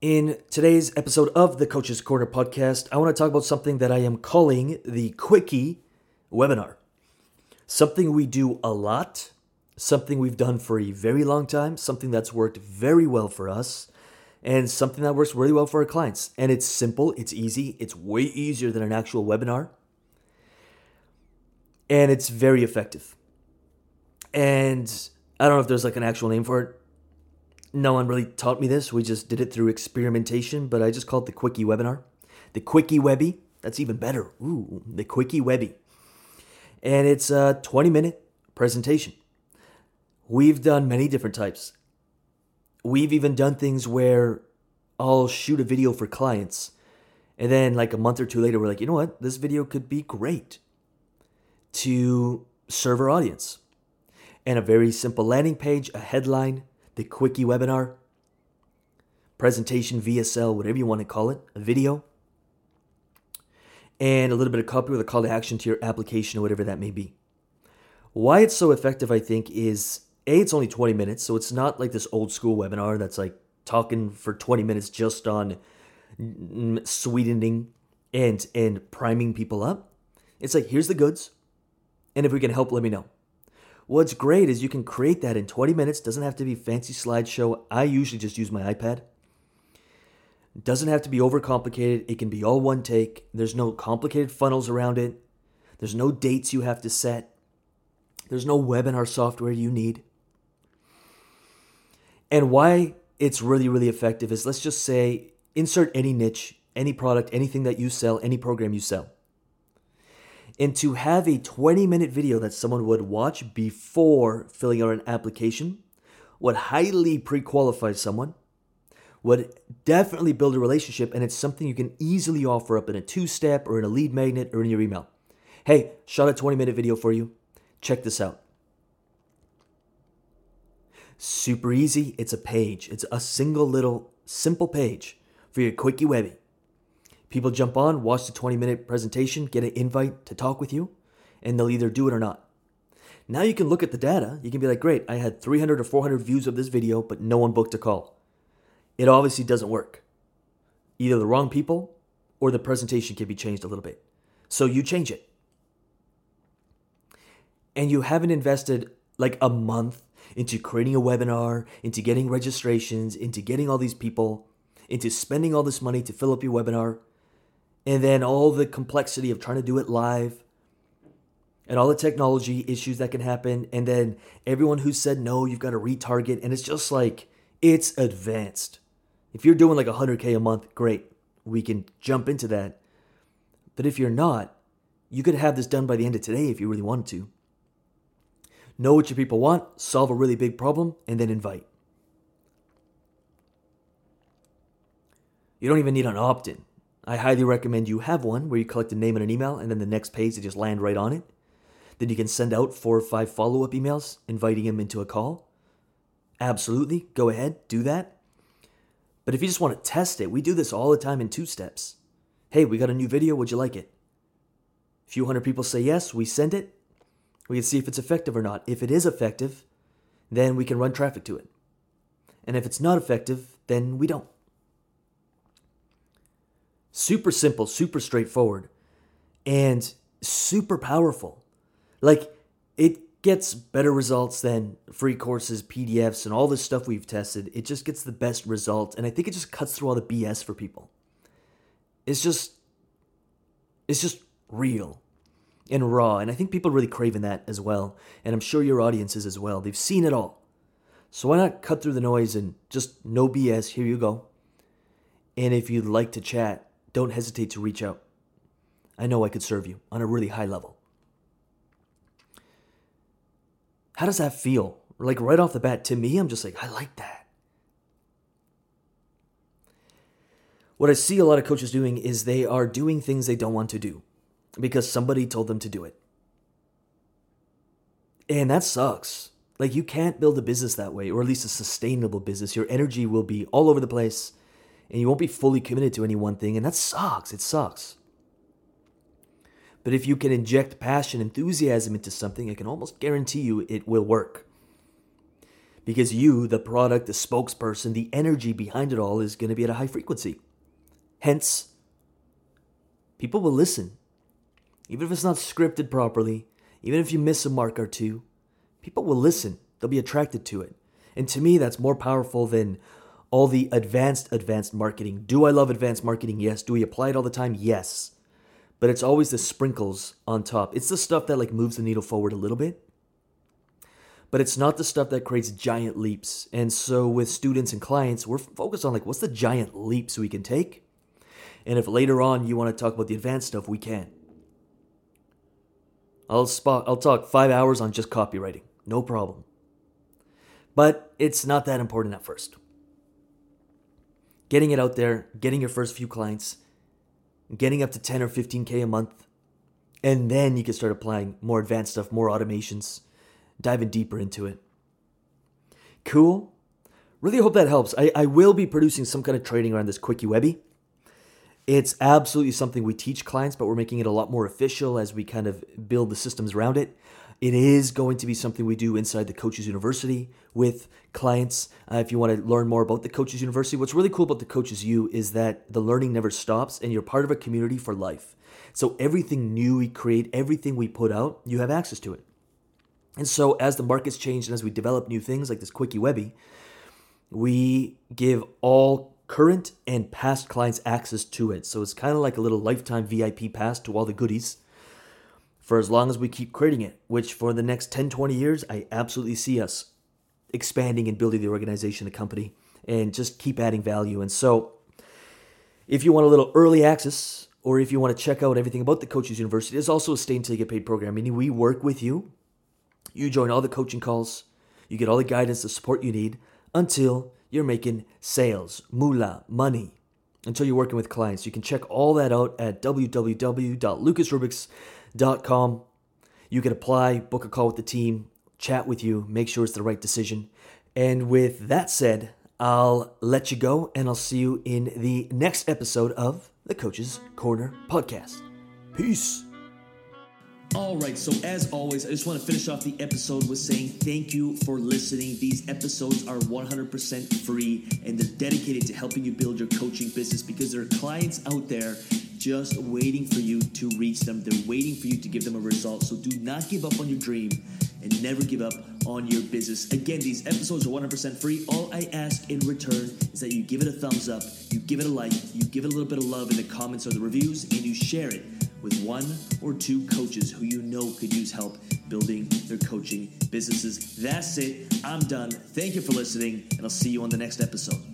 In today's episode of the Coaches Corner podcast, I want to talk about something that I am calling the Quickie webinar. Something we do a lot, something we've done for a very long time, something that's worked very well for us, and something that works really well for our clients. And it's simple, it's easy, it's way easier than an actual webinar, and it's very effective. And I don't know if there's like an actual name for it no one really taught me this. We just did it through experimentation, but I just called it the Quickie webinar. The Quickie Webbie. That's even better. Ooh, the Quickie Webbie. And it's a 20 minute presentation. We've done many different types. We've even done things where I'll shoot a video for clients. And then, like a month or two later, we're like, you know what? This video could be great to serve our audience. And a very simple landing page, a headline, the quickie webinar, presentation, VSL, whatever you want to call it, a video, and a little bit of copy with a call to action to your application or whatever that may be. Why it's so effective, I think, is A, it's only 20 minutes, so it's not like this old school webinar that's like talking for 20 minutes just on sweetening and and priming people up. It's like here's the goods, and if we can help, let me know. What's great is you can create that in 20 minutes. Doesn't have to be fancy slideshow. I usually just use my iPad. Doesn't have to be overcomplicated. It can be all one take. There's no complicated funnels around it. There's no dates you have to set. There's no webinar software you need. And why it's really, really effective is let's just say insert any niche, any product, anything that you sell, any program you sell and to have a 20 minute video that someone would watch before filling out an application would highly pre qualify someone, would definitely build a relationship, and it's something you can easily offer up in a two step or in a lead magnet or in your email. Hey, shot a 20 minute video for you. Check this out. Super easy. It's a page, it's a single little simple page for your quickie webbie. People jump on, watch the 20 minute presentation, get an invite to talk with you, and they'll either do it or not. Now you can look at the data. You can be like, great, I had 300 or 400 views of this video, but no one booked a call. It obviously doesn't work. Either the wrong people or the presentation can be changed a little bit. So you change it. And you haven't invested like a month into creating a webinar, into getting registrations, into getting all these people, into spending all this money to fill up your webinar and then all the complexity of trying to do it live and all the technology issues that can happen. And then everyone who said no you've got to retarget. And it's just like it's advanced. If you're doing like 100k a month great. We can jump into that. But if you're not you could have this done by the end of today if you really wanted to. Know what your people want solve a really big problem and then invite. You don't even need an opt-in I highly recommend you have one where you collect a name and an email, and then the next page they just land right on it. Then you can send out four or five follow up emails inviting them into a call. Absolutely, go ahead, do that. But if you just want to test it, we do this all the time in two steps. Hey, we got a new video, would you like it? A few hundred people say yes, we send it. We can see if it's effective or not. If it is effective, then we can run traffic to it. And if it's not effective, then we don't. Super simple, super straightforward, and super powerful. Like, it gets better results than free courses, PDFs, and all this stuff we've tested. It just gets the best results, and I think it just cuts through all the BS for people. It's just, it's just real and raw, and I think people really craving that as well. And I'm sure your audience is as well. They've seen it all. So why not cut through the noise and just no BS? Here you go. And if you'd like to chat, don't hesitate to reach out. I know I could serve you on a really high level. How does that feel? Like right off the bat, to me, I'm just like, I like that. What I see a lot of coaches doing is they are doing things they don't want to do because somebody told them to do it. And that sucks. Like, you can't build a business that way, or at least a sustainable business. Your energy will be all over the place and you won't be fully committed to any one thing, and that sucks. It sucks. But if you can inject passion, enthusiasm into something, I can almost guarantee you it will work. Because you, the product, the spokesperson, the energy behind it all is going to be at a high frequency. Hence, people will listen. Even if it's not scripted properly, even if you miss a mark or two, people will listen. They'll be attracted to it. And to me, that's more powerful than all the advanced, advanced marketing. Do I love advanced marketing? Yes. Do we apply it all the time? Yes. But it's always the sprinkles on top. It's the stuff that like moves the needle forward a little bit. But it's not the stuff that creates giant leaps. And so with students and clients, we're focused on like what's the giant leaps we can take? And if later on you want to talk about the advanced stuff, we can. I'll spot I'll talk 5 hours on just copywriting. No problem. But it's not that important at first getting it out there, getting your first few clients, getting up to 10 or 15K a month. And then you can start applying more advanced stuff, more automations, diving deeper into it. Cool. Really hope that helps. I, I will be producing some kind of training around this Quickie Webbie. It's absolutely something we teach clients, but we're making it a lot more official as we kind of build the systems around it. It is going to be something we do inside the Coaches University with clients. Uh, if you want to learn more about the Coaches University, what's really cool about the Coaches U is that the learning never stops and you're part of a community for life. So everything new we create, everything we put out, you have access to it. And so as the markets change and as we develop new things like this Quickie Webbie, we give all current and past clients access to it. So it's kind of like a little lifetime VIP pass to all the goodies for as long as we keep creating it, which for the next 10, 20 years, I absolutely see us expanding and building the organization, the company, and just keep adding value. And so, if you want a little early access, or if you want to check out everything about the Coaches University, it's also a stay until you get paid program, meaning we work with you. You join all the coaching calls, you get all the guidance, the support you need until you're making sales, moolah, money, until you're working with clients. You can check all that out at www.lucasrubix.com com. You can apply, book a call with the team, chat with you, make sure it's the right decision. And with that said, I'll let you go and I'll see you in the next episode of the Coaches Corner podcast. Peace. All right, so as always, I just want to finish off the episode with saying thank you for listening. These episodes are 100% free and they're dedicated to helping you build your coaching business because there are clients out there just waiting for you to reach them. They're waiting for you to give them a result. So do not give up on your dream and never give up on your business. Again, these episodes are 100% free. All I ask in return is that you give it a thumbs up, you give it a like, you give it a little bit of love in the comments or the reviews, and you share it with one or two coaches who you know could use help building their coaching businesses. That's it. I'm done. Thank you for listening, and I'll see you on the next episode.